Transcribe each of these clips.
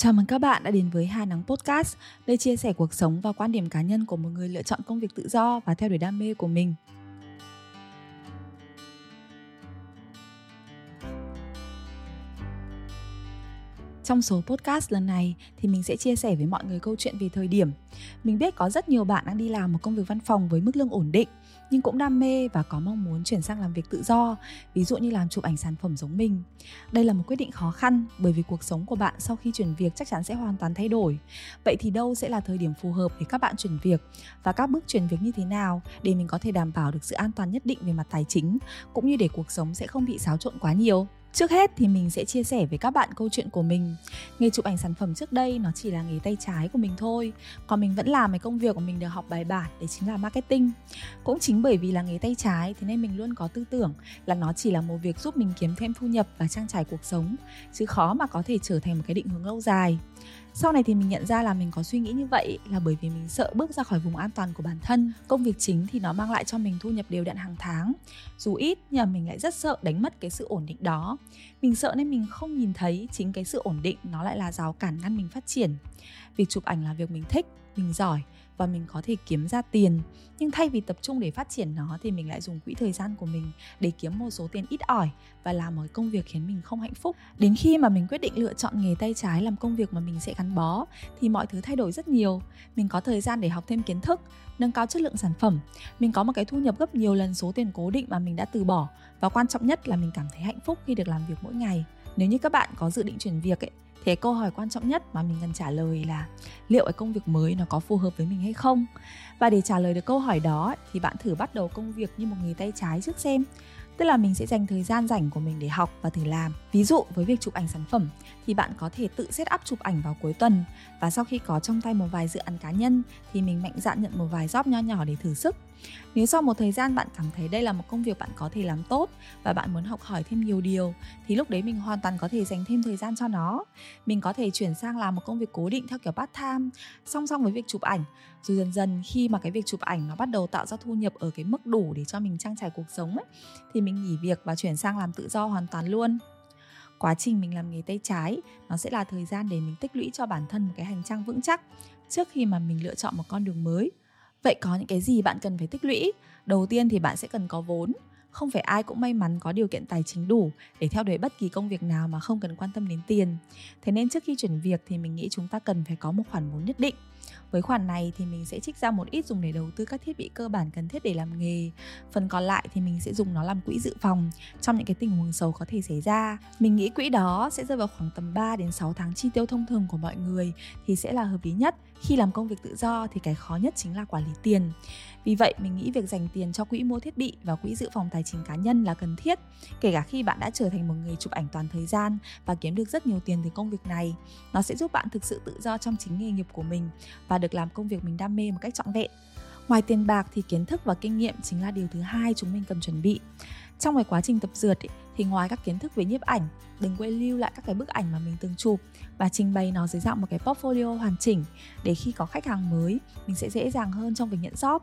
Chào mừng các bạn đã đến với Hà Nắng Podcast, nơi chia sẻ cuộc sống và quan điểm cá nhân của một người lựa chọn công việc tự do và theo đuổi đam mê của mình. Trong số podcast lần này thì mình sẽ chia sẻ với mọi người câu chuyện về thời điểm. Mình biết có rất nhiều bạn đang đi làm một công việc văn phòng với mức lương ổn định nhưng cũng đam mê và có mong muốn chuyển sang làm việc tự do, ví dụ như làm chụp ảnh sản phẩm giống mình. Đây là một quyết định khó khăn bởi vì cuộc sống của bạn sau khi chuyển việc chắc chắn sẽ hoàn toàn thay đổi. Vậy thì đâu sẽ là thời điểm phù hợp để các bạn chuyển việc và các bước chuyển việc như thế nào để mình có thể đảm bảo được sự an toàn nhất định về mặt tài chính cũng như để cuộc sống sẽ không bị xáo trộn quá nhiều. Trước hết thì mình sẽ chia sẻ với các bạn câu chuyện của mình. Nghề chụp ảnh sản phẩm trước đây nó chỉ là nghề tay trái của mình thôi, còn mình vẫn làm cái công việc của mình được học bài bản đấy chính là marketing. Cũng chính bởi vì là nghề tay trái thế nên mình luôn có tư tưởng là nó chỉ là một việc giúp mình kiếm thêm thu nhập và trang trải cuộc sống, chứ khó mà có thể trở thành một cái định hướng lâu dài sau này thì mình nhận ra là mình có suy nghĩ như vậy là bởi vì mình sợ bước ra khỏi vùng an toàn của bản thân. Công việc chính thì nó mang lại cho mình thu nhập đều đặn hàng tháng. Dù ít nhưng mà mình lại rất sợ đánh mất cái sự ổn định đó. Mình sợ nên mình không nhìn thấy chính cái sự ổn định nó lại là rào cản ngăn mình phát triển. Việc chụp ảnh là việc mình thích mình giỏi và mình có thể kiếm ra tiền. Nhưng thay vì tập trung để phát triển nó thì mình lại dùng quỹ thời gian của mình để kiếm một số tiền ít ỏi và làm một công việc khiến mình không hạnh phúc. Đến khi mà mình quyết định lựa chọn nghề tay trái làm công việc mà mình sẽ gắn bó thì mọi thứ thay đổi rất nhiều. Mình có thời gian để học thêm kiến thức, nâng cao chất lượng sản phẩm. Mình có một cái thu nhập gấp nhiều lần số tiền cố định mà mình đã từ bỏ. Và quan trọng nhất là mình cảm thấy hạnh phúc khi được làm việc mỗi ngày. Nếu như các bạn có dự định chuyển việc ấy cái câu hỏi quan trọng nhất mà mình cần trả lời là liệu cái công việc mới nó có phù hợp với mình hay không? Và để trả lời được câu hỏi đó thì bạn thử bắt đầu công việc như một người tay trái trước xem. Tức là mình sẽ dành thời gian rảnh của mình để học và thử làm. Ví dụ, với việc chụp ảnh sản phẩm, thì bạn có thể tự set up chụp ảnh vào cuối tuần. Và sau khi có trong tay một vài dự án cá nhân, thì mình mạnh dạn nhận một vài job nho nhỏ để thử sức nếu sau một thời gian bạn cảm thấy đây là một công việc bạn có thể làm tốt và bạn muốn học hỏi thêm nhiều điều, thì lúc đấy mình hoàn toàn có thể dành thêm thời gian cho nó. Mình có thể chuyển sang làm một công việc cố định theo kiểu part time, song song với việc chụp ảnh. Rồi dần dần khi mà cái việc chụp ảnh nó bắt đầu tạo ra thu nhập ở cái mức đủ để cho mình trang trải cuộc sống ấy, thì mình nghỉ việc và chuyển sang làm tự do hoàn toàn luôn. Quá trình mình làm nghề tay trái, nó sẽ là thời gian để mình tích lũy cho bản thân một cái hành trang vững chắc trước khi mà mình lựa chọn một con đường mới vậy có những cái gì bạn cần phải tích lũy đầu tiên thì bạn sẽ cần có vốn không phải ai cũng may mắn có điều kiện tài chính đủ để theo đuổi bất kỳ công việc nào mà không cần quan tâm đến tiền thế nên trước khi chuyển việc thì mình nghĩ chúng ta cần phải có một khoản vốn nhất định với khoản này thì mình sẽ trích ra một ít dùng để đầu tư các thiết bị cơ bản cần thiết để làm nghề. Phần còn lại thì mình sẽ dùng nó làm quỹ dự phòng trong những cái tình huống xấu có thể xảy ra. Mình nghĩ quỹ đó sẽ rơi vào khoảng tầm 3 đến 6 tháng chi tiêu thông thường của mọi người thì sẽ là hợp lý nhất. Khi làm công việc tự do thì cái khó nhất chính là quản lý tiền. Vì vậy mình nghĩ việc dành tiền cho quỹ mua thiết bị và quỹ dự phòng tài chính cá nhân là cần thiết, kể cả khi bạn đã trở thành một người chụp ảnh toàn thời gian và kiếm được rất nhiều tiền từ công việc này. Nó sẽ giúp bạn thực sự tự do trong chính nghề nghiệp của mình và được làm công việc mình đam mê một cách trọn vẹn. Ngoài tiền bạc thì kiến thức và kinh nghiệm chính là điều thứ hai chúng mình cần chuẩn bị trong cái quá trình tập dượt ấy, thì ngoài các kiến thức về nhiếp ảnh đừng quên lưu lại các cái bức ảnh mà mình từng chụp và trình bày nó dưới dạng một cái portfolio hoàn chỉnh để khi có khách hàng mới mình sẽ dễ dàng hơn trong việc nhận job.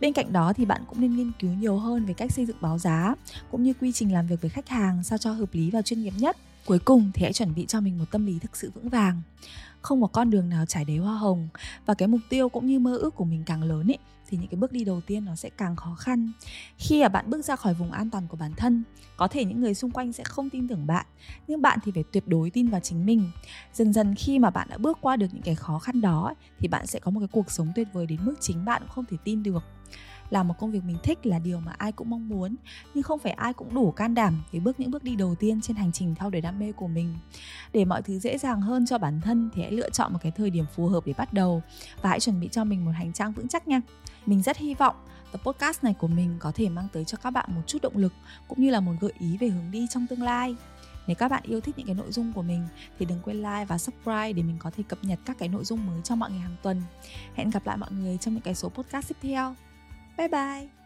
Bên cạnh đó thì bạn cũng nên nghiên cứu nhiều hơn về cách xây dựng báo giá cũng như quy trình làm việc với khách hàng sao cho hợp lý và chuyên nghiệp nhất. Cuối cùng thì hãy chuẩn bị cho mình một tâm lý thực sự vững vàng không một con đường nào trải đầy hoa hồng. Và cái mục tiêu cũng như mơ ước của mình càng lớn ấy, thì những cái bước đi đầu tiên nó sẽ càng khó khăn. Khi mà bạn bước ra khỏi vùng an toàn của bản thân, có thể những người xung quanh sẽ không tin tưởng bạn, nhưng bạn thì phải tuyệt đối tin vào chính mình. Dần dần khi mà bạn đã bước qua được những cái khó khăn đó thì bạn sẽ có một cái cuộc sống tuyệt vời đến mức chính bạn cũng không thể tin được. Làm một công việc mình thích là điều mà ai cũng mong muốn, nhưng không phải ai cũng đủ can đảm để bước những bước đi đầu tiên trên hành trình theo đuổi đam mê của mình. Để mọi thứ dễ dàng hơn cho bản thân thì hãy lựa chọn một cái thời điểm phù hợp để bắt đầu và hãy chuẩn bị cho mình một hành trang vững chắc nha mình rất hy vọng tập podcast này của mình có thể mang tới cho các bạn một chút động lực, cũng như là một gợi ý về hướng đi trong tương lai nếu các bạn yêu thích những cái nội dung của mình, thì đừng quên like và subscribe để mình có thể cập nhật các cái nội dung mới cho mọi người hàng tuần. Hẹn gặp lại mọi người trong những cái số podcast tiếp theo. Bye bye!